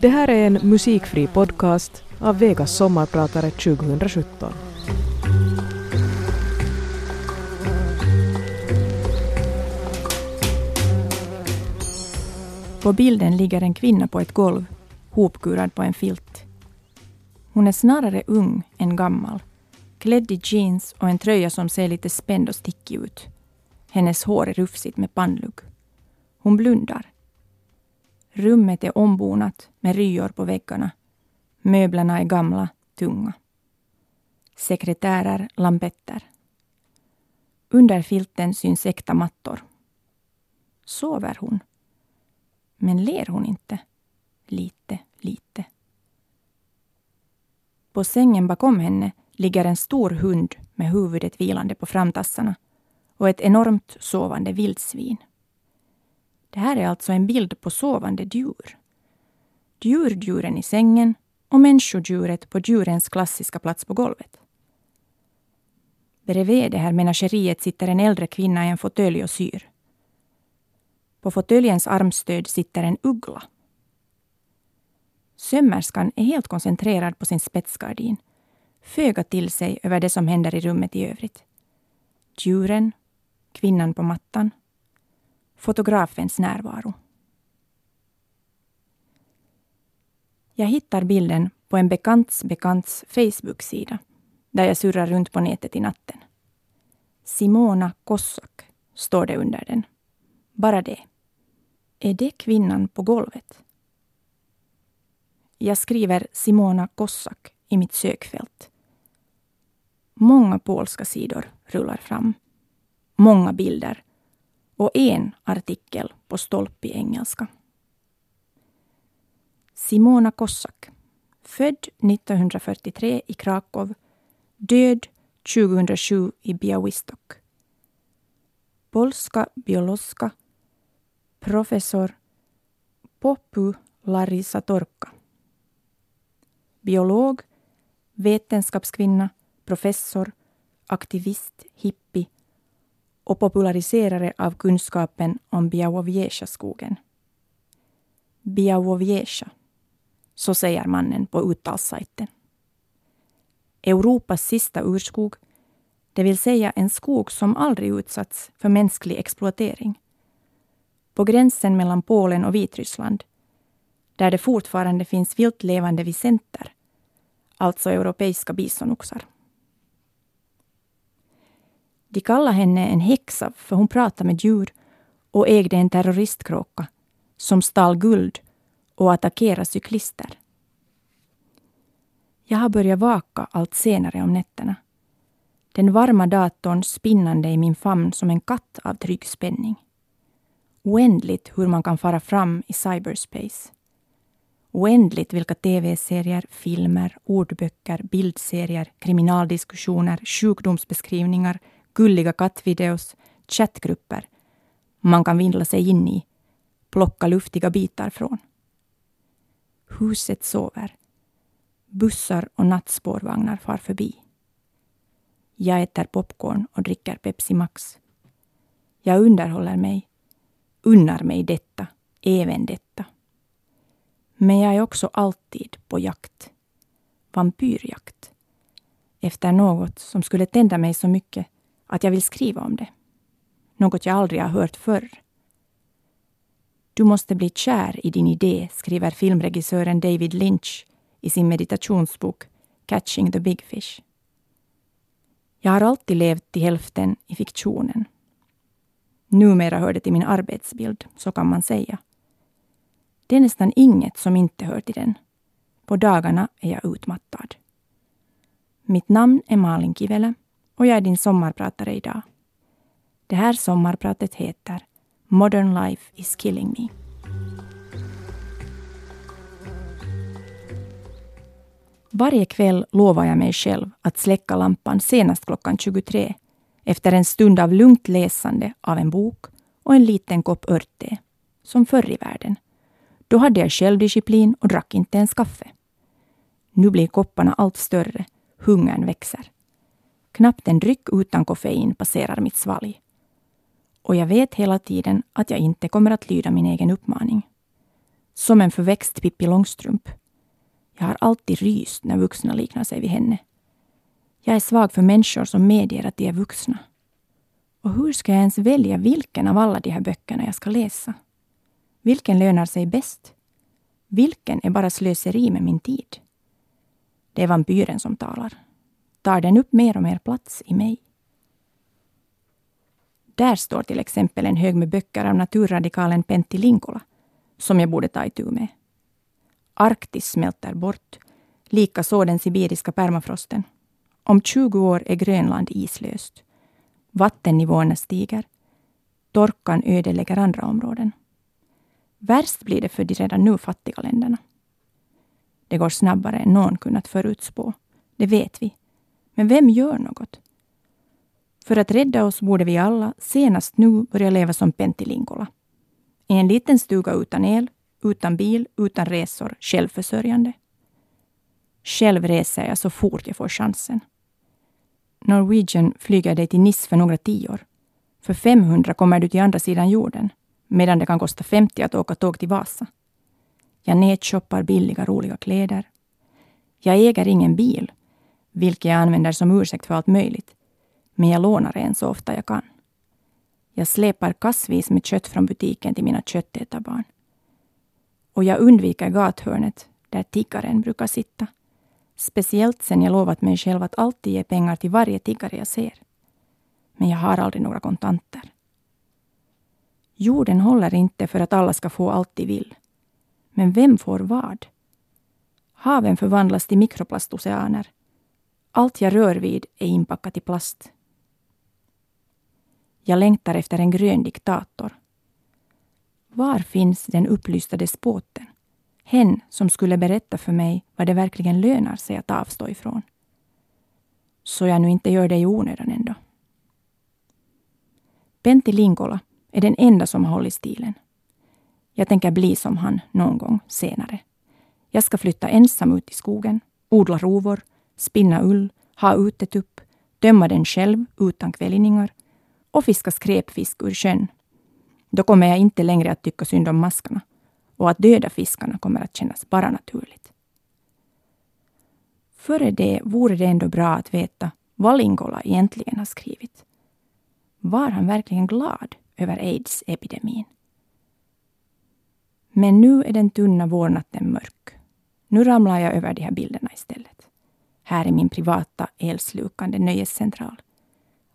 Det här är en musikfri podcast av Vegas sommarpratare 2017. På bilden ligger en kvinna på ett golv, hopkurad på en filt. Hon är snarare ung än gammal, klädd i jeans och en tröja som ser lite spänd och stickig ut. Hennes hår är rufsigt med pannlugg. Hon blundar. Rummet är ombonat med ryor på väggarna. Möblerna är gamla, tunga. Sekretärer, lampetter. Under filten syns äkta mattor. Sover hon? Men ler hon inte? Lite, lite. På sängen bakom henne ligger en stor hund med huvudet vilande på framtassarna och ett enormt sovande vildsvin. Det här är alltså en bild på sovande djur. Djurdjuren i sängen och människodjuret på djurens klassiska plats på golvet. Bredvid det här menageriet sitter en äldre kvinna i en fåtölj och syr. På fåtöljens armstöd sitter en uggla. Sömmerskan är helt koncentrerad på sin spetsgardin, föga till sig över det som händer i rummet i övrigt. Djuren, kvinnan på mattan, fotografens närvaro. Jag hittar bilden på en bekants bekants Facebook-sida där jag surrar runt på nätet i natten. Simona Kossak står det under den. Bara det. Är det kvinnan på golvet? Jag skriver Simona Kossak i mitt sökfält. Många polska sidor rullar fram. Många bilder och en artikel på stolp i engelska. Simona Kossak. Född 1943 i Krakow. Död 2007 i Białystok. Polska bioloska. Professor popularisatorka. Biolog, vetenskapskvinna, professor, aktivist, hippie och populariserare av kunskapen om Białowieża-skogen. Białowieża, så säger mannen på uttalssajten. Europas sista urskog, det vill säga en skog som aldrig utsatts för mänsklig exploatering. På gränsen mellan Polen och Vitryssland, där det fortfarande finns vilt levande visenter, alltså europeiska bisonoxar. De kallade henne en häxa för hon pratade med djur och ägde en terroristkråka som stal guld och attackerade cyklister. Jag har börjat vaka allt senare om nätterna. Den varma datorn spinnande i min famn som en katt av trygg spänning. Oändligt hur man kan fara fram i cyberspace. Oändligt vilka tv-serier, filmer, ordböcker, bildserier, kriminaldiskussioner, sjukdomsbeskrivningar, gulliga kattvideos, chattgrupper man kan vindla sig in i, plocka luftiga bitar från. Huset sover. Bussar och nattspårvagnar far förbi. Jag äter popcorn och dricker Pepsi Max. Jag underhåller mig, unnar mig detta, även detta. Men jag är också alltid på jakt. Vampyrjakt. Efter något som skulle tända mig så mycket att jag vill skriva om det. Något jag aldrig har hört förr. Du måste bli kär i din idé, skriver filmregissören David Lynch i sin meditationsbok Catching the Big Fish. Jag har alltid levt till hälften i fiktionen. Numera hör det till min arbetsbild, så kan man säga. Det är nästan inget som inte hör till den. På dagarna är jag utmattad. Mitt namn är Malin Kivele och jag är din sommarpratare idag. Det här sommarpratet heter Modern Life is killing me. Varje kväll lovar jag mig själv att släcka lampan senast klockan 23 efter en stund av lugnt läsande av en bok och en liten kopp örtte, som förr i världen. Då hade jag självdisciplin och drack inte ens kaffe. Nu blir kopparna allt större, hungern växer. Knappt en dryck utan koffein passerar mitt svalg. Och jag vet hela tiden att jag inte kommer att lyda min egen uppmaning. Som en förväxt Pippi Långstrump. Jag har alltid ryst när vuxna liknar sig vid henne. Jag är svag för människor som medger att de är vuxna. Och hur ska jag ens välja vilken av alla de här böckerna jag ska läsa? Vilken lönar sig bäst? Vilken är bara slöseri med min tid? Det är vampyren som talar. Tar den upp mer och mer plats i mig? Där står till exempel en hög med böcker av naturradikalen Pentti Linkola, som jag borde ta itu med. Arktis smälter bort, likaså den sibiriska permafrosten. Om 20 år är Grönland islöst. Vattennivåerna stiger. Torkan ödelägger andra områden. Värst blir det för de redan nu fattiga länderna. Det går snabbare än någon kunnat förutspå. Det vet vi. Men vem gör något? För att rädda oss borde vi alla senast nu börja leva som Pentilinkola. I en liten stuga utan el, utan bil, utan resor, självförsörjande. Själv reser jag så fort jag får chansen. Norwegian flyger dig till Nice för några tior. För 500 kommer du till andra sidan jorden, medan det kan kosta 50 att åka tåg till Vasa. Jag nätshoppar billiga, roliga kläder. Jag äger ingen bil, vilket jag använder som ursäkt för allt möjligt. Men jag lånar en så ofta jag kan. Jag släpar kassvis med kött från butiken till mina köttätarbarn. Och jag undviker gathörnet där tiggaren brukar sitta. Speciellt sen jag lovat mig själv att alltid ge pengar till varje tiggare jag ser. Men jag har aldrig några kontanter. Jorden håller inte för att alla ska få allt de vill. Men vem får vad? Haven förvandlas till mikroplastoceaner. Allt jag rör vid är inpackat i plast. Jag längtar efter en grön diktator. Var finns den upplysta despoten? Hen som skulle berätta för mig vad det verkligen lönar sig att avstå ifrån. Så jag nu inte gör det i onödan ändå. Pentti Linkola är den enda som har hållit stilen. Jag tänker bli som han någon gång senare. Jag ska flytta ensam ut i skogen, odla rovor, spinna ull, ha utetupp, tömma den själv utan kvällningar och fiska skräpfisk ur sjön. Då kommer jag inte längre att tycka synd om maskarna och att döda fiskarna kommer att kännas bara naturligt. Före det vore det ändå bra att veta vad Lingola egentligen har skrivit. Var han verkligen glad över aids-epidemin? Men nu är den tunna vårnatten mörk. Nu ramlar jag över de här bilderna istället. Här är min privata elslukande nöjescentral.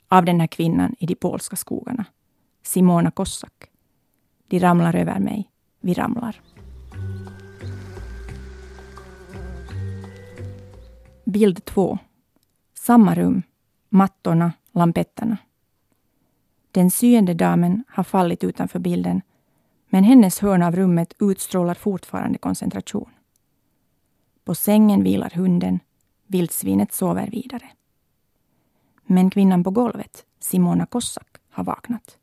Av den här kvinnan i de polska skogarna. Simona Kossak. De ramlar över mig. Vi ramlar. Bild 2. Samma rum. Mattorna, lampetterna. Den syende damen har fallit utanför bilden men hennes hörn av rummet utstrålar fortfarande koncentration. På sängen vilar hunden. Vildsvinet sover vidare. Men kvinnan på golvet, Simona Kossak, har vaknat.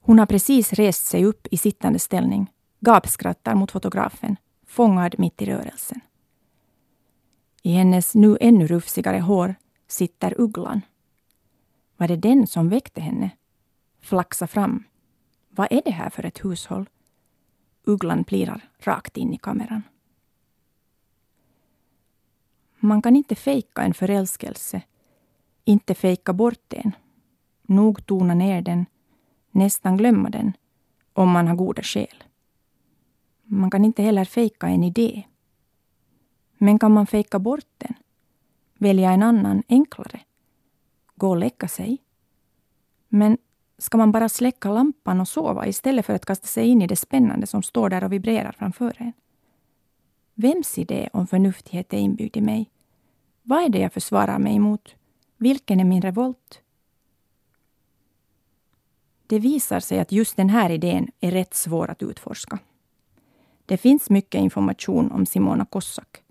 Hon har precis rest sig upp i sittande ställning, gapskrattar mot fotografen, fångad mitt i rörelsen. I hennes nu ännu rufsigare hår sitter ugglan. Var det den som väckte henne? Flaxa fram. Vad är det här för ett hushåll? Ugglan plirar rakt in i kameran. Man kan inte fejka en förälskelse, inte fejka bort den, nog tona ner den, nästan glömma den, om man har goda skäl. Man kan inte heller fejka en idé. Men kan man fejka bort den? Välja en annan, enklare? Gå och lägga sig? Men ska man bara släcka lampan och sova istället för att kasta sig in i det spännande som står där och vibrerar framför en? Vems idé om förnuftighet är inbyggd i mig? Vad är det jag försvarar mig emot? Vilken är min revolt? Det visar sig att just den här idén är rätt svår att utforska. Det finns mycket information om Simona Kossak.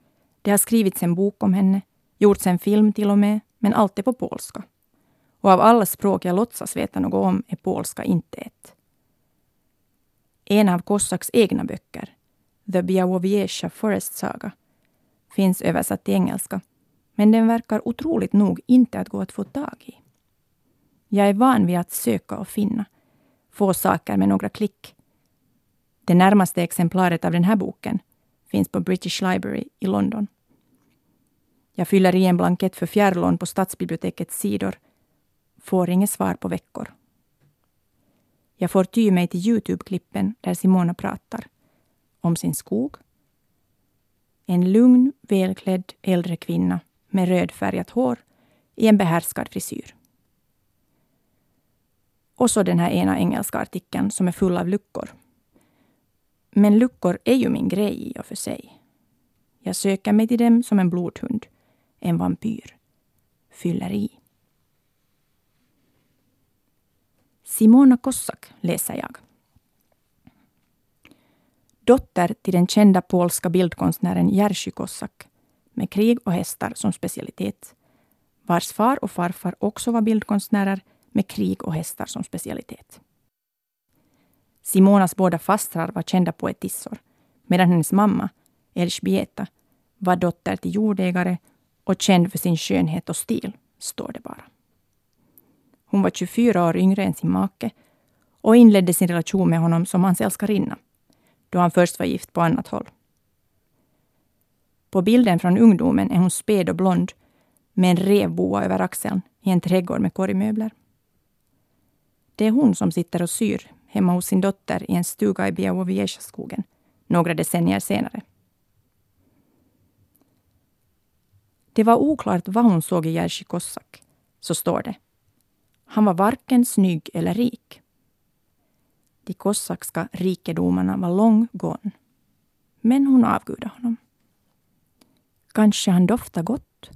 Det har skrivits en bok om henne, gjorts en film till och med, men allt är på polska. Och av alla språk jag låtsas veta något om är polska inte ett. En av Kossaks egna böcker, The Białowieża Forest Saga, finns översatt till engelska, men den verkar otroligt nog inte att gå att få tag i. Jag är van vid att söka och finna, få saker med några klick. Det närmaste exemplaret av den här boken finns på British Library i London. Jag fyller i en blankett för fjärrlån på stadsbibliotekets sidor. Får inget svar på veckor. Jag får ty mig till Youtube-klippen där Simona pratar. Om sin skog. En lugn, välklädd äldre kvinna med rödfärgat hår i en behärskad frisyr. Och så den här ena engelska artikeln som är full av luckor. Men luckor är ju min grej i och för sig. Jag söker mig till dem som en blodhund, en vampyr. Fyller i. Simona Kossak läser jag. Dotter till den kända polska bildkonstnären Jerzy Kossak med krig och hästar som specialitet. Vars far och farfar också var bildkonstnärer med krig och hästar som specialitet. Simonas båda fastrar var kända poetissor medan hennes mamma, Elżbieta, var dotter till jordägare och känd för sin skönhet och stil, står det bara. Hon var 24 år yngre än sin make och inledde sin relation med honom som hans älskarinna, då han först var gift på annat håll. På bilden från ungdomen är hon späd och blond med en revboa över axeln i en trädgård med korgmöbler. Det är hon som sitter och syr hemma hos sin dotter i en stuga i Białowieża-skogen några decennier senare. Det var oklart vad hon såg i Jerzy Kossak. Så står det. Han var varken snygg eller rik. De kossakska rikedomarna var long gone. Men hon avgudade honom. Kanske han doftade gott,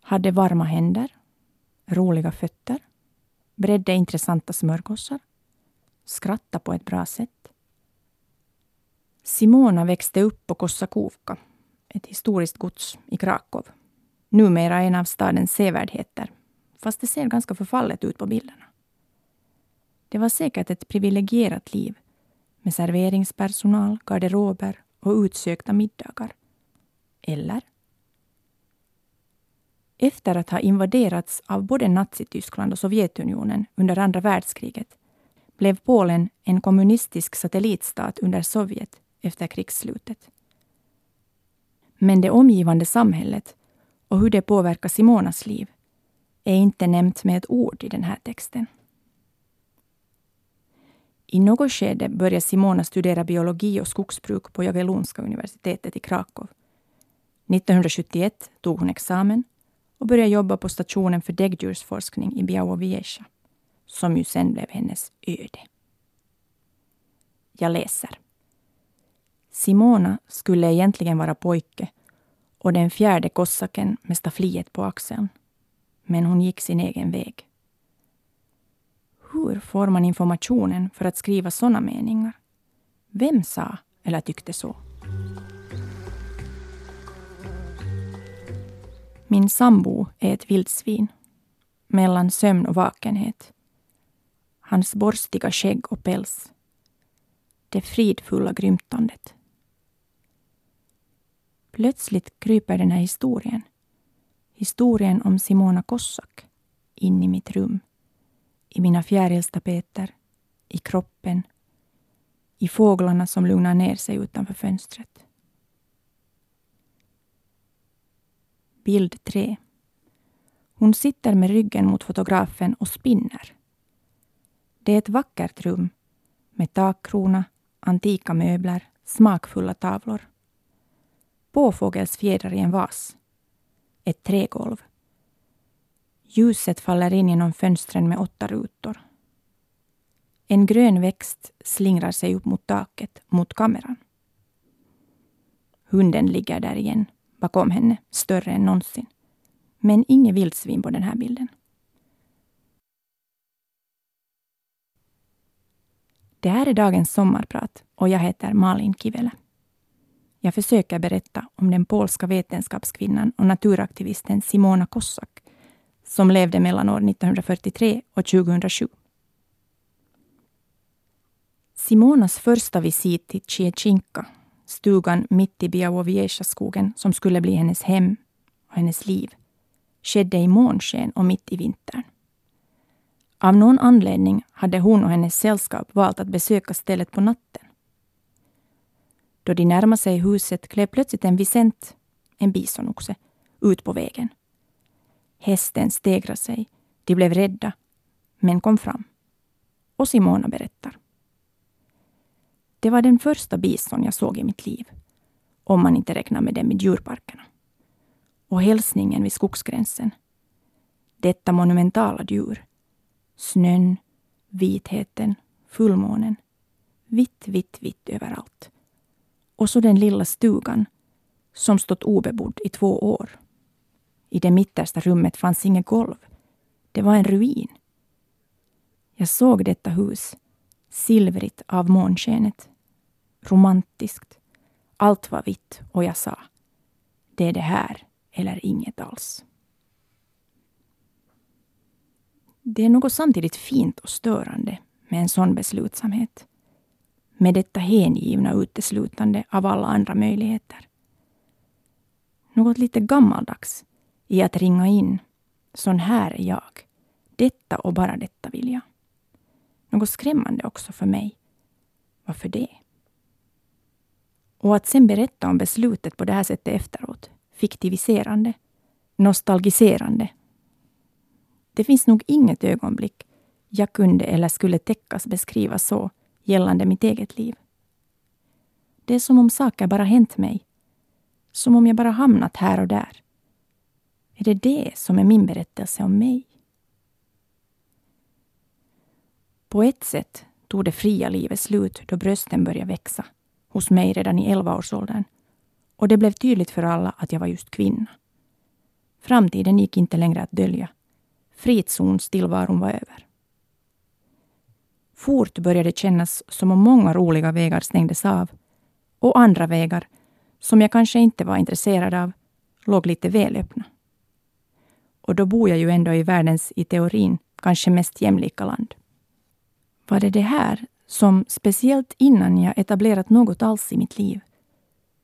hade varma händer, roliga fötter, bredde intressanta smörgåsar, skrattade på ett bra sätt. Simona växte upp på Kossakovka, ett historiskt gods i Krakow. Numera en av stadens sevärdheter, fast det ser ganska förfallet ut på bilderna. Det var säkert ett privilegierat liv med serveringspersonal, garderober och utsökta middagar. Eller? Efter att ha invaderats av både Nazityskland och Sovjetunionen under andra världskriget blev Polen en kommunistisk satellitstat under Sovjet efter krigsslutet. Men det omgivande samhället och hur det påverkar Simonas liv är inte nämnt med ett ord i den här texten. I något skede började Simona studera biologi och skogsbruk på Jagiellonska universitetet i Krakow. 1971 tog hon examen och började jobba på stationen för däggdjursforskning i Białowieża, som ju sen blev hennes öde. Jag läser. Simona skulle egentligen vara pojke och den fjärde kossaken med staffliet på axeln. Men hon gick sin egen väg. Hur får man informationen för att skriva sådana meningar? Vem sa eller tyckte så? Min sambo är ett vildsvin. Mellan sömn och vakenhet. Hans borstiga skägg och päls. Det fridfulla grymtandet. Plötsligt kryper den här historien, historien om Simona Kossak, in i mitt rum. I mina fjärilstapeter, i kroppen, i fåglarna som lugnar ner sig utanför fönstret. Bild 3. Hon sitter med ryggen mot fotografen och spinner. Det är ett vackert rum med takkrona, antika möbler, smakfulla tavlor. Påfågelsfjädrar i en vas. Ett trägolv. Ljuset faller in genom fönstren med åtta rutor. En grön växt slingrar sig upp mot taket, mot kameran. Hunden ligger där igen, bakom henne, större än någonsin. Men inget vildsvin på den här bilden. Det här är dagens sommarprat och jag heter Malin Kivele. Jag försöker berätta om den polska vetenskapskvinnan och naturaktivisten Simona Kossak som levde mellan år 1943 och 2007. Simonas första visit till Chiechinka, stugan mitt i Białowieża-skogen som skulle bli hennes hem och hennes liv, skedde i månsken och mitt i vintern. Av någon anledning hade hon och hennes sällskap valt att besöka stället på natten. Då de närmade sig huset klev plötsligt en Vicent, en bisonoxe, ut på vägen. Hästen stegrade sig. De blev rädda, men kom fram. Och Simona berättar. Det var den första bison jag såg i mitt liv, om man inte räknar med dem i djurparkerna. Och hälsningen vid skogsgränsen. Detta monumentala djur. Snön, vitheten, fullmånen. Vitt, vitt, vitt överallt. Och så den lilla stugan som stått obebodd i två år. I det mittersta rummet fanns inget golv. Det var en ruin. Jag såg detta hus, silvrigt av månskenet. Romantiskt. Allt var vitt och jag sa, det är det här eller inget alls. Det är något samtidigt fint och störande med en sån beslutsamhet. Med detta hängivna uteslutande av alla andra möjligheter. Något lite gammaldags i att ringa in. Sån här är jag. Detta och bara detta vill jag. Något skrämmande också för mig. Varför det? Och att sen berätta om beslutet på det här sättet efteråt. Fiktiviserande. Nostalgiserande. Det finns nog inget ögonblick jag kunde eller skulle täckas beskriva så gällande mitt eget liv. Det är som om saker bara hänt mig. Som om jag bara hamnat här och där. Är det det som är min berättelse om mig? På ett sätt tog det fria livet slut då brösten började växa hos mig redan i 11-årsåldern och det blev tydligt för alla att jag var just kvinna. Framtiden gick inte längre att dölja. Frizonstillvaron var över. Fort började det kännas som om många roliga vägar stängdes av och andra vägar, som jag kanske inte var intresserad av, låg lite väl öppna. Och då bor jag ju ändå i världens, i teorin, kanske mest jämlika land. Var det det här som, speciellt innan jag etablerat något alls i mitt liv,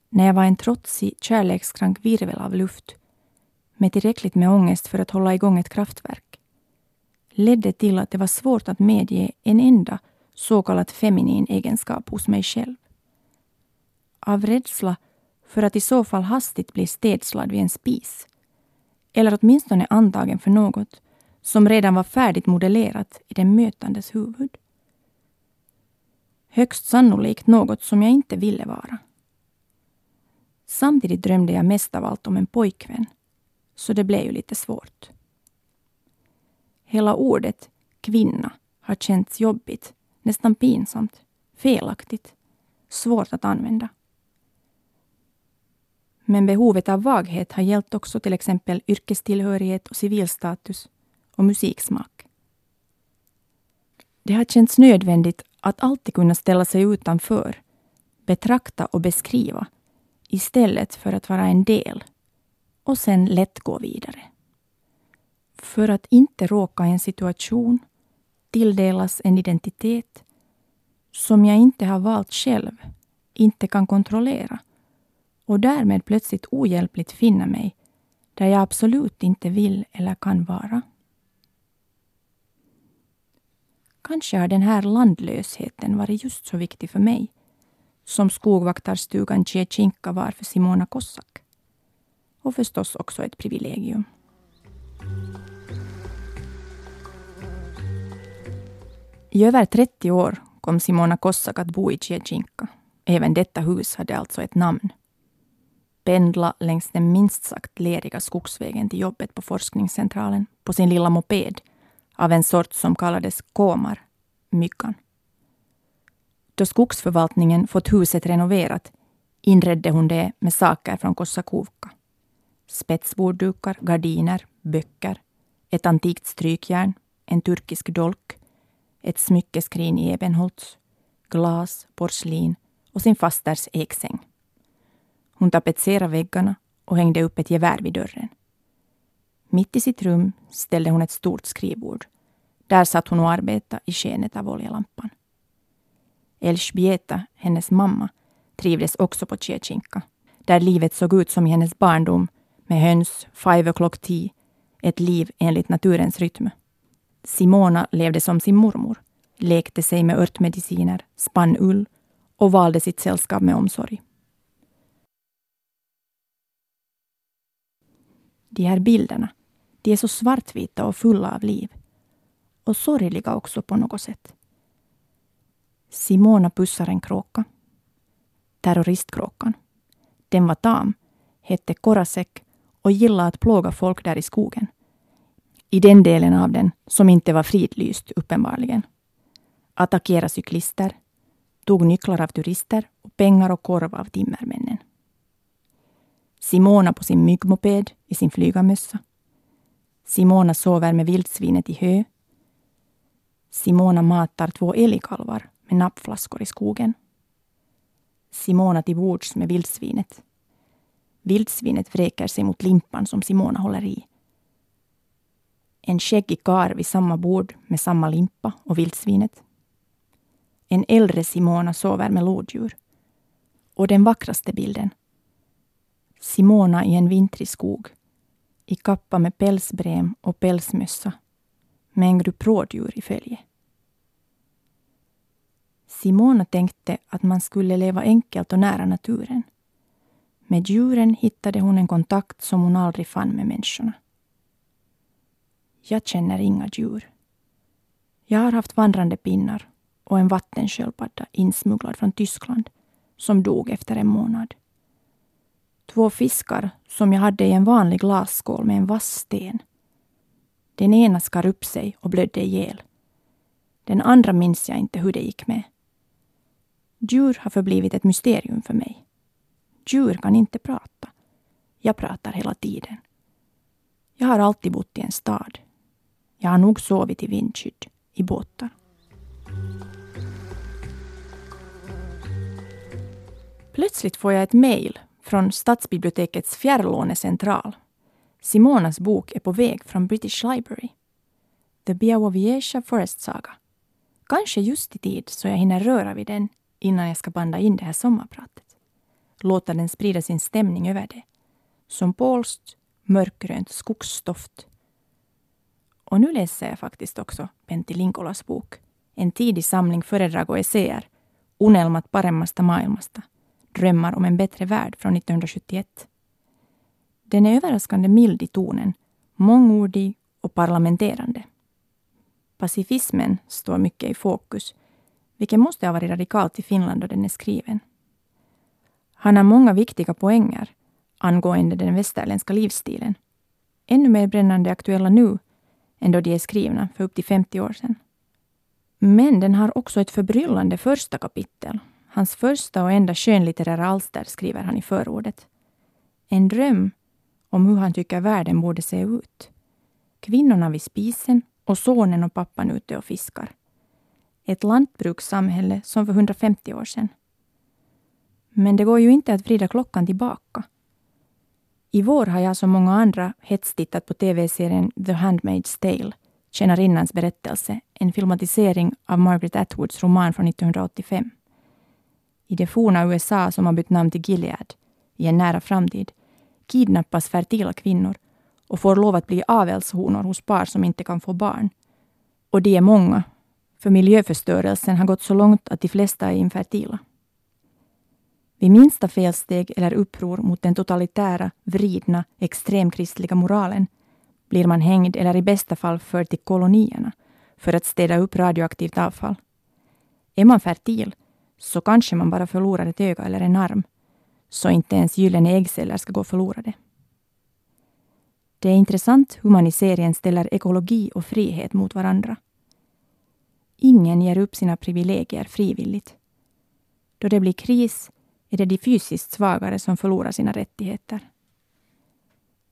när jag var en trotsig, kärlekskrank virvel av luft, med tillräckligt med ångest för att hålla igång ett kraftverk, ledde till att det var svårt att medge en enda så kallad feminin egenskap hos mig själv. Av rädsla för att i så fall hastigt bli städslad vid en spis, eller åtminstone antagen för något som redan var färdigt modellerat i den mötandes huvud. Högst sannolikt något som jag inte ville vara. Samtidigt drömde jag mest av allt om en pojkvän, så det blev ju lite svårt. Hela ordet kvinna har känts jobbigt, nästan pinsamt, felaktigt, svårt att använda. Men behovet av vaghet har gällt också till exempel yrkestillhörighet och civilstatus och musiksmak. Det har känts nödvändigt att alltid kunna ställa sig utanför, betrakta och beskriva istället för att vara en del och sen lätt gå vidare. För att inte råka i en situation, tilldelas en identitet som jag inte har valt själv, inte kan kontrollera och därmed plötsligt ohjälpligt finna mig där jag absolut inte vill eller kan vara. Kanske har den här landlösheten varit just så viktig för mig som skogvaktarstugan Tjetjinka var för Simona Kossak. Och förstås också ett privilegium. I över 30 år kom Simona Kossak att bo i Tjetjinka. Även detta hus hade alltså ett namn. Pendla längs den minst sagt leriga skogsvägen till jobbet på forskningscentralen på sin lilla moped av en sort som kallades komar, myggan. Då skogsförvaltningen fått huset renoverat inredde hon det med saker från Kossakovka. Spetsborddukar, gardiner, böcker, ett antikt strykjärn, en turkisk dolk, ett smyckeskrin i ebenholts, glas, porslin och sin fasters eksäng. Hon tapetserade väggarna och hängde upp ett gevär vid dörren. Mitt i sitt rum ställde hon ett stort skrivbord. Där satt hon och arbetade i skenet av oljelampan. Elżbieta, hennes mamma, trivdes också på Tjetjinka, där livet såg ut som i hennes barndom med höns, five o'clock tea, ett liv enligt naturens rytm. Simona levde som sin mormor, lekte sig med örtmediciner, spann ull och valde sitt sällskap med omsorg. De här bilderna, de är så svartvita och fulla av liv. Och sorgliga också på något sätt. Simona pussar en kråka. Terroristkråkan. Den var tam, hette Korasek och gillade att plåga folk där i skogen. I den delen av den som inte var fridlyst, uppenbarligen. Attackera cyklister, tog nycklar av turister och pengar och korv av timmermännen. Simona på sin myggmoped i sin flygarmössa. Simona sover med vildsvinet i hö. Simona matar två älgkalvar med nappflaskor i skogen. Simona till bords med vildsvinet. Vildsvinet vräker sig mot limpan som Simona håller i. En skäggig kar vid samma bord med samma limpa och vildsvinet. En äldre Simona sover med lodjur. Och den vackraste bilden. Simona i en vintrig skog. I kappa med pälsbrem och pälsmössa. Med en grupp rådjur i följe. Simona tänkte att man skulle leva enkelt och nära naturen. Med djuren hittade hon en kontakt som hon aldrig fann med människorna. Jag känner inga djur. Jag har haft vandrande pinnar och en vattensköldpadda insmugglad från Tyskland som dog efter en månad. Två fiskar som jag hade i en vanlig glasskål med en vass sten. Den ena skar upp sig och blödde ihjäl. Den andra minns jag inte hur det gick med. Djur har förblivit ett mysterium för mig. Djur kan inte prata. Jag pratar hela tiden. Jag har alltid bott i en stad. Jag har nog sovit i vindskydd, i båtar. Plötsligt får jag ett mejl från Stadsbibliotekets fjärrlånecentral. Simonas bok är på väg från British Library. The Białowiesza Forest Saga. Kanske just i tid så jag hinner röra vid den innan jag ska banda in det här sommarpratet. Låta den sprida sin stämning över det. Som polskt, mörkgrönt skogsstoft. Och nu läser jag faktiskt också Pentti Linkolas bok. En tidig samling föredrag och essäer. Unelmat paremmasta maailmasta. Drömmar om en bättre värld från 1971. Den är överraskande mild i tonen, mångordig och parlamenterande. Pacifismen står mycket i fokus, vilket måste ha varit radikalt i Finland då den är skriven. Han har många viktiga poänger angående den västerländska livsstilen. Ännu mer brännande aktuella nu än då de är skrivna för upp till 50 år sedan. Men den har också ett förbryllande första kapitel. Hans första och enda skönlitterära alster skriver han i förordet. En dröm om hur han tycker världen borde se ut. Kvinnorna vid spisen och sonen och pappan ute och fiskar. Ett lantbrukssamhälle som för 150 år sedan. Men det går ju inte att vrida klockan tillbaka. I vår har jag som många andra hetstittat på tv-serien The Handmaid's Tale, Tjänarinnans berättelse, en filmatisering av Margaret Atwoods roman från 1985. I det forna USA som har bytt namn till Gilead, i en nära framtid, kidnappas fertila kvinnor och får lov att bli avelshonor hos par som inte kan få barn. Och de är många, för miljöförstörelsen har gått så långt att de flesta är infertila. Vid minsta felsteg eller uppror mot den totalitära, vridna, extremkristliga moralen blir man hängd eller i bästa fall förd till kolonierna för att städa upp radioaktivt avfall. Är man fertil så kanske man bara förlorar ett öga eller en arm, så inte ens gyllene äggceller ska gå förlorade. Det är intressant hur man i serien ställer ekologi och frihet mot varandra. Ingen ger upp sina privilegier frivilligt. Då det blir kris är det de fysiskt svagare som förlorar sina rättigheter.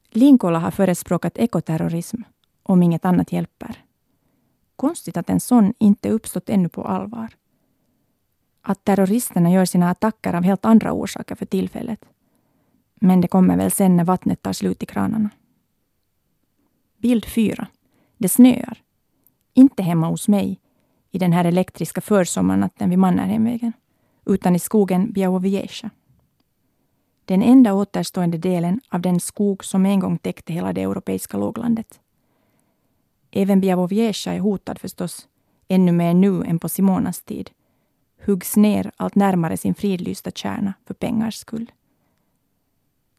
Linkola har förespråkat ekoterrorism om inget annat hjälper. Konstigt att en sån inte uppstått ännu på allvar. Att terroristerna gör sina attacker av helt andra orsaker för tillfället. Men det kommer väl sen när vattnet tar slut i kranarna. Bild 4. Det snöar. Inte hemma hos mig, i den här elektriska försommarnatten vid Mannerheimvägen utan i skogen Białowieża. Den enda återstående delen av den skog som en gång täckte hela det europeiska låglandet. Även Białowieża är hotad förstås, ännu mer nu än på Simonas tid. Huggs ner allt närmare sin fridlysta kärna för pengars skull.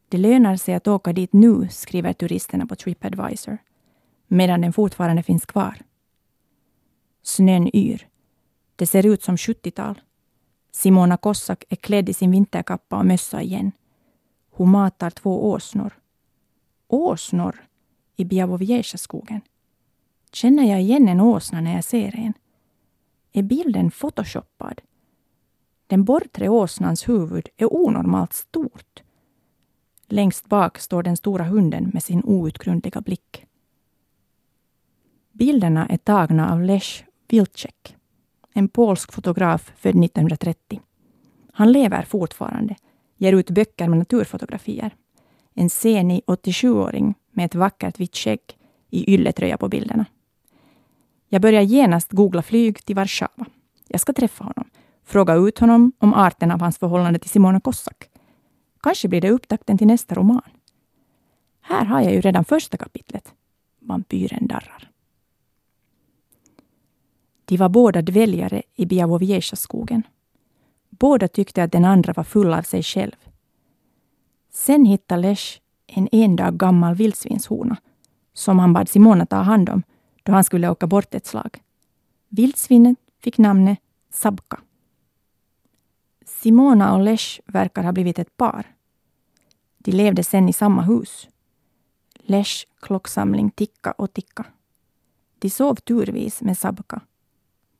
Det lönar sig att åka dit nu, skriver turisterna på Tripadvisor, medan den fortfarande finns kvar. Snön yr. Det ser ut som 70-tal. Simona Kossak är klädd i sin vinterkappa och mössa igen. Hon matar två åsnor. Åsnor i Biavoviesja-skogen. Känner jag igen en åsna när jag ser en? Är bilden photoshoppad? Den bortre åsnans huvud är onormalt stort. Längst bak står den stora hunden med sin outgrundliga blick. Bilderna är tagna av Lech Wilczek, en polsk fotograf född 1930. Han lever fortfarande, ger ut böcker med naturfotografier. En senig 87-åring med ett vackert vitt skägg i ylletröja på bilderna. Jag börjar genast googla flyg till Warszawa. Jag ska träffa honom, fråga ut honom om arten av hans förhållande till Simona Kossak. Kanske blir det upptakten till nästa roman. Här har jag ju redan första kapitlet. Vampyren darrar. De var båda dväljare i Biavoviesja-skogen. Båda tyckte att den andra var full av sig själv. Sen hittade Lech en en dag gammal vildsvinshona som han bad Simona ta hand om då han skulle åka bort ett slag. Vildsvinet fick namnet Sabka. Simona och Lech verkar ha blivit ett par. De levde sen i samma hus. Lech klocksamling ticka och ticka. De sov turvis med Sabka.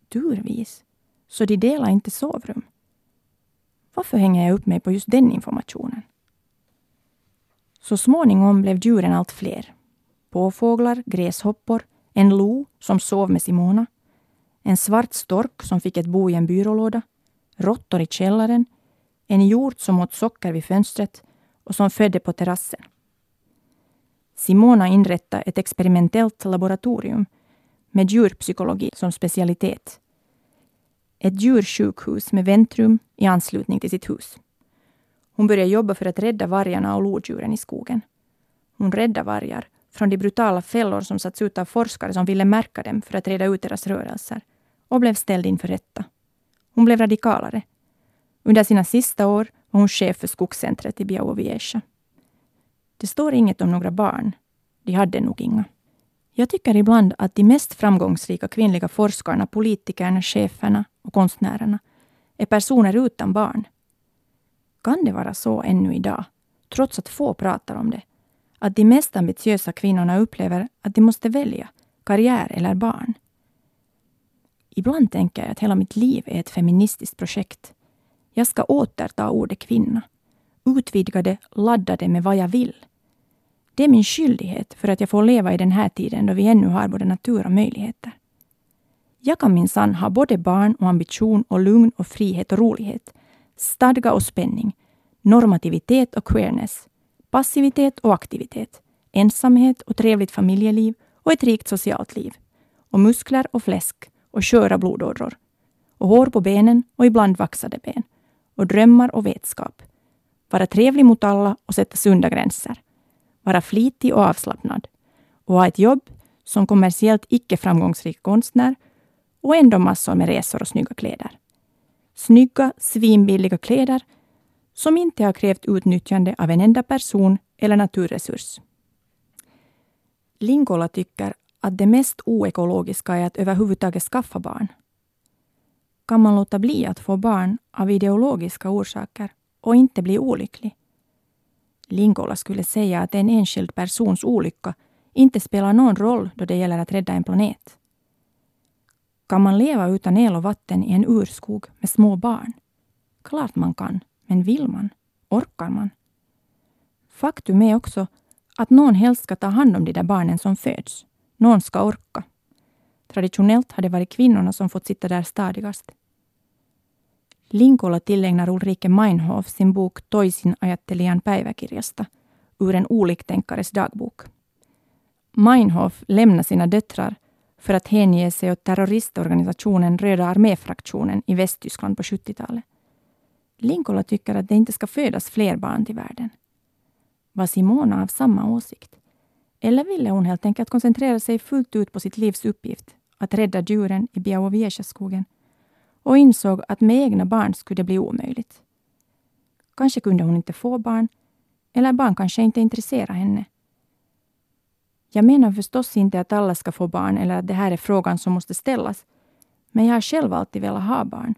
Turvis? Så de delar inte sovrum? Varför hänger jag upp mig på just den informationen? Så småningom blev djuren allt fler. Påfåglar, gräshoppor, en lo som sov med Simona, en svart stork som fick ett bo i en byrålåda, råttor i källaren, en hjort som åt socker vid fönstret och som födde på terrassen. Simona inrättade ett experimentellt laboratorium med djurpsykologi som specialitet. Ett djursjukhus med väntrum i anslutning till sitt hus. Hon började jobba för att rädda vargarna och lodjuren i skogen. Hon räddade vargar från de brutala fällor som satts ut av forskare som ville märka dem för att reda ut deras rörelser och blev ställd inför rätta. Hon blev radikalare. Under sina sista år var hon chef för skogscentret i Białowieża. Det står inget om några barn. De hade nog inga. Jag tycker ibland att de mest framgångsrika kvinnliga forskarna, politikerna, cheferna och konstnärerna är personer utan barn. Kan det vara så ännu idag, trots att få pratar om det, att de mest ambitiösa kvinnorna upplever att de måste välja karriär eller barn? Ibland tänker jag att hela mitt liv är ett feministiskt projekt. Jag ska återta ordet kvinna, utvidga det, ladda det med vad jag vill. Det är min skyldighet för att jag får leva i den här tiden då vi ännu har både natur och möjligheter. Jag kan minsann ha både barn och ambition och lugn och frihet och rolighet, stadga och spänning, normativitet och queerness, passivitet och aktivitet, ensamhet och trevligt familjeliv och ett rikt socialt liv, och muskler och fläsk och sköra blodådror, och hår på benen och ibland vaxade ben, och drömmar och vetskap, vara trevlig mot alla och sätta sunda gränser, vara flitig och avslappnad, och ha ett jobb som kommersiellt icke framgångsrik konstnär och ändå massor med resor och snygga kläder. Snygga, svinbilliga kläder som inte har krävt utnyttjande av en enda person eller naturresurs. Lingola tycker att det mest oekologiska är att överhuvudtaget skaffa barn. Kan man låta bli att få barn av ideologiska orsaker och inte bli olycklig? Lingola skulle säga att en enskild persons olycka inte spelar någon roll då det gäller att rädda en planet. Kan man leva utan el och vatten i en urskog med små barn? Klart man kan, men vill man? Orkar man? Faktum är också att någon helst ska ta hand om de där barnen som föds. Någon ska orka. Traditionellt har det varit kvinnorna som fått sitta där stadigast. Linkola tillägnar Ulrike Meinhof sin bok Toisin ajattelijan päiväkirjasta ur en oliktänkares dagbok. Meinhof lämnar sina döttrar för att hänge sig åt terroristorganisationen Röda arméfraktionen i Västtyskland på 70-talet. Linkola tycker att det inte ska födas fler barn till världen. Var Simona av samma åsikt? Eller ville hon helt enkelt koncentrera sig fullt ut på sitt livs uppgift, att rädda djuren i Białowieża-skogen och insåg att med egna barn skulle det bli omöjligt. Kanske kunde hon inte få barn, Eller barn kanske inte intresserar henne. Jag menar förstås inte att alla ska få barn eller att det här är frågan som måste ställas. Men jag har själv alltid velat ha barn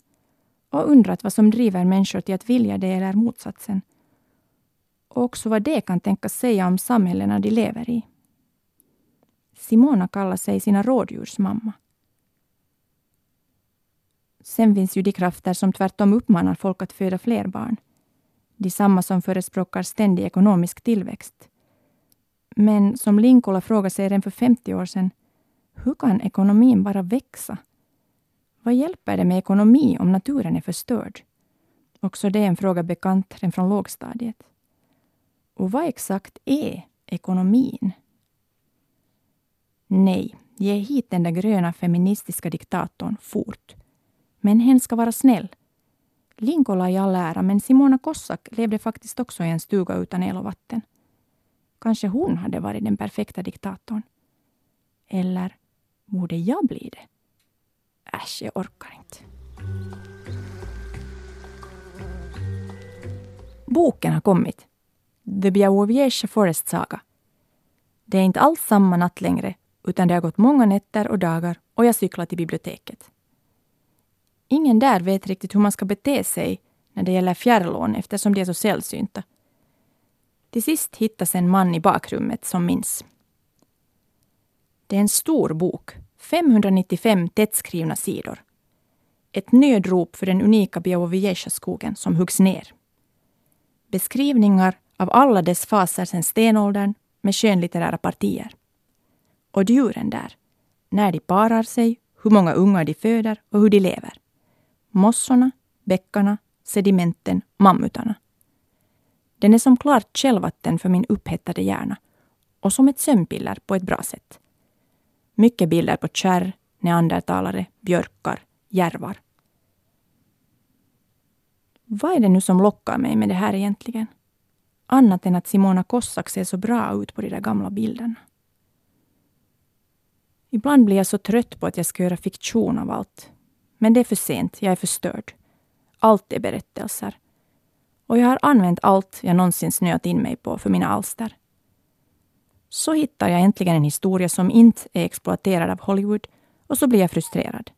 och undrat vad som driver människor till att vilja det eller motsatsen. Och också vad det kan tänkas säga om samhällena de lever i. Simona kallar sig sina rådjursmamma. Sen finns ju de krafter som tvärtom uppmanar folk att föda fler barn. De samma som förespråkar ständig ekonomisk tillväxt. Men som Linkola frågade sig redan för 50 år sedan, hur kan ekonomin bara växa? Vad hjälper det med ekonomi om naturen är förstörd? Också det är en fråga bekant redan från lågstadiet. Och vad exakt är ekonomin? Nej, ge hit den där gröna feministiska diktatorn fort. Men hen ska vara snäll. Linkola i all ära, men Simona Kossak levde faktiskt också i en stuga utan el och vatten. Kanske hon hade varit den perfekta diktatorn. Eller borde jag bli det? Äsch, jag orkar inte. Boken har kommit. The Białowieża Forest Saga. Det är inte alls samma natt längre, utan det har gått många nätter och dagar och jag cyklar till biblioteket. Ingen där vet riktigt hur man ska bete sig när det gäller fjärrlån eftersom de är så sällsynta. Till sist hittas en man i bakrummet som minns. Det är en stor bok, 595 tättskrivna sidor. Ett nödrop för den unika Białowieża-skogen som huggs ner. Beskrivningar av alla dess faser sedan stenåldern med skönlitterära partier. Och djuren där, när de parar sig, hur många ungar de föder och hur de lever. Mossorna, bäckarna, sedimenten, mammutarna. Den är som klart källvatten för min upphettade hjärna och som ett sömnpiller på ett bra sätt. Mycket bilder på kärr, neandertalare, björkar, järvar. Vad är det nu som lockar mig med det här egentligen? Annat än att Simona Kossak ser så bra ut på de där gamla bilderna. Ibland blir jag så trött på att jag ska göra fiktion av allt. Men det är för sent, jag är förstörd. Allt är berättelser. Och jag har använt allt jag någonsin snöat in mig på för mina alster. Så hittar jag äntligen en historia som inte är exploaterad av Hollywood och så blir jag frustrerad.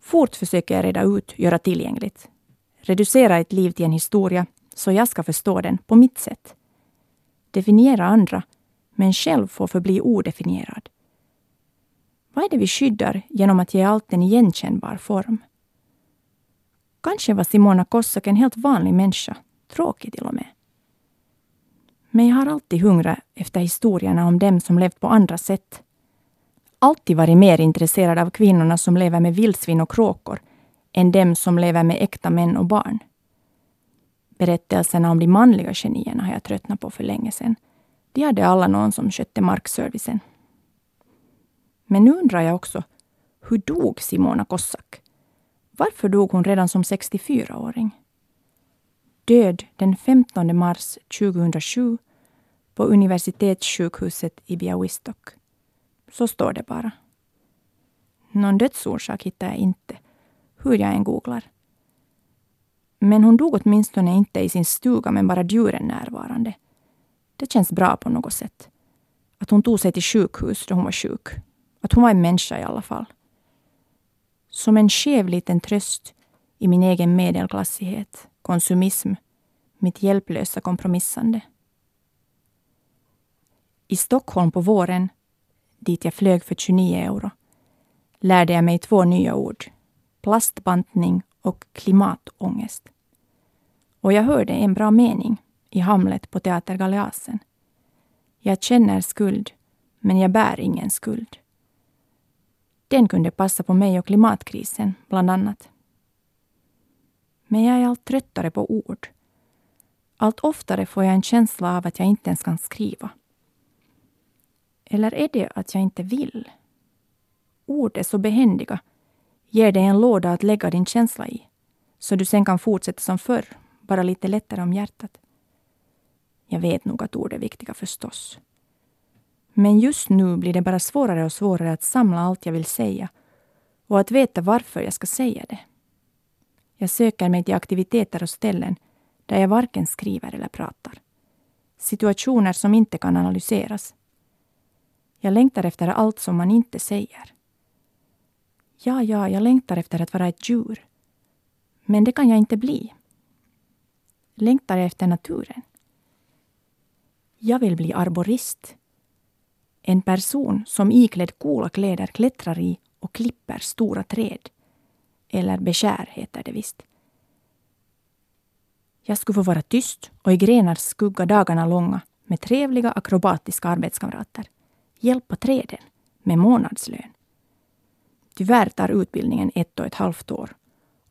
Fort försöker jag reda ut, göra tillgängligt. Reducera ett liv till en historia så jag ska förstå den på mitt sätt. Definiera andra, men själv få förbli odefinierad. Vad är det vi skyddar genom att ge allt en igenkännbar form? Kanske var Simona Kossak en helt vanlig människa, tråkig till och med. Men jag har alltid hungrat efter historierna om dem som levt på andra sätt. Alltid varit mer intresserad av kvinnorna som lever med vildsvin och kråkor än dem som lever med äkta män och barn. Berättelserna om de manliga genierna har jag tröttnat på för länge sedan. De hade alla någon som skötte markservicen. Men nu undrar jag också, hur dog Simona Kossak? Varför dog hon redan som 64-åring? Död den 15 mars 2007 på universitetssjukhuset i Białystok. Så står det bara. Någon dödsorsak hittar jag inte, hur jag än googlar. Men hon dog åtminstone inte i sin stuga med bara djuren närvarande. Det känns bra på något sätt. Att hon tog sig till sjukhus då hon var sjuk. Att hon var en människa i alla fall. Som en skev liten tröst i min egen medelklassighet, konsumism, mitt hjälplösa kompromissande. I Stockholm på våren, dit jag flög för 29 euro, lärde jag mig två nya ord. Plastbantning och klimatångest. Och jag hörde en bra mening i Hamlet på Teater Galeasen. Jag känner skuld, men jag bär ingen skuld. Den kunde passa på mig och klimatkrisen, bland annat. Men jag är allt tröttare på ord. Allt oftare får jag en känsla av att jag inte ens kan skriva. Eller är det att jag inte vill? Ord är så behändiga, ger dig en låda att lägga din känsla i, så du sen kan fortsätta som förr, bara lite lättare om hjärtat. Jag vet nog att ord är viktiga förstås. Men just nu blir det bara svårare och svårare att samla allt jag vill säga och att veta varför jag ska säga det. Jag söker mig till aktiviteter och ställen där jag varken skriver eller pratar. Situationer som inte kan analyseras. Jag längtar efter allt som man inte säger. Ja, ja, jag längtar efter att vara ett djur. Men det kan jag inte bli. Längtar jag efter naturen? Jag vill bli arborist. En person som iklädd coola kläder klättrar i och klipper stora träd. Eller beskär, heter det visst. Jag skulle få vara tyst och i grenars skugga dagarna långa med trevliga akrobatiska arbetskamrater. Hjälpa träden med månadslön. Tyvärr tar utbildningen ett och ett halvt år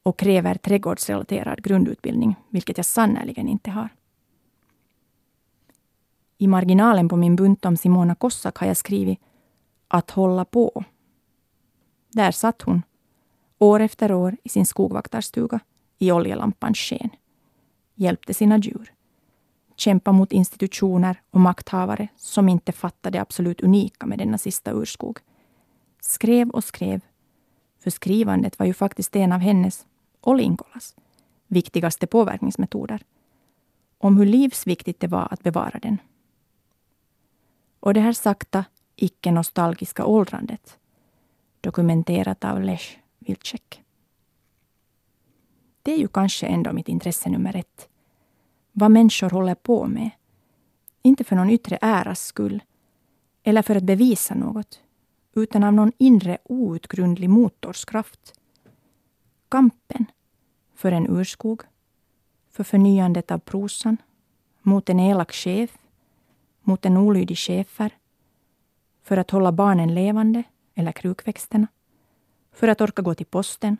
och kräver trädgårdsrelaterad grundutbildning, vilket jag sannerligen inte har. I marginalen på min bunt om Simona Kossak har jag skrivit att hålla på. Där satt hon, år efter år i sin skogvaktarstuga i oljelampans sken. Hjälpte sina djur. Kämpa mot institutioner och makthavare som inte fattade det absolut unika med denna sista urskog. Skrev och skrev. För skrivandet var ju faktiskt en av hennes, och Linkolas, viktigaste påverkningsmetoder. Om hur livsviktigt det var att bevara den och det här sakta, icke-nostalgiska åldrandet dokumenterat av Lech Wilczek. Det är ju kanske ändå mitt intresse nummer ett. Vad människor håller på med. Inte för någon yttre äras skull eller för att bevisa något, utan av någon inre outgrundlig motorskraft. Kampen för en urskog, för förnyandet av prosan, mot en elak chef, mot en olydig chefer, för att hålla barnen levande eller krukväxterna, för att orka gå till posten,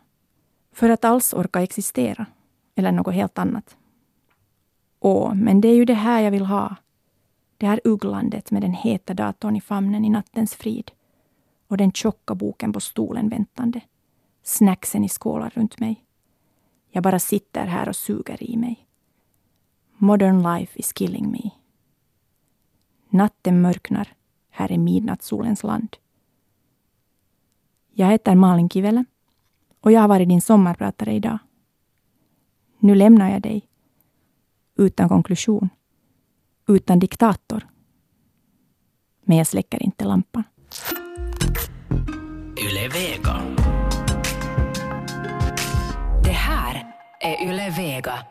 för att alls orka existera eller något helt annat. Åh, men det är ju det här jag vill ha. Det här ugglandet med den heta datorn i famnen i nattens frid och den tjocka boken på stolen väntande. Snacksen i skålar runt mig. Jag bara sitter här och suger i mig. Modern life is killing me. Natten mörknar här i midnattssolens land. Jag heter Malin Kivele och jag har varit din sommarpratare idag. Nu lämnar jag dig utan konklusion, utan diktator. Men jag släcker inte lampan. Yle Vega. Det här är Yle Vega.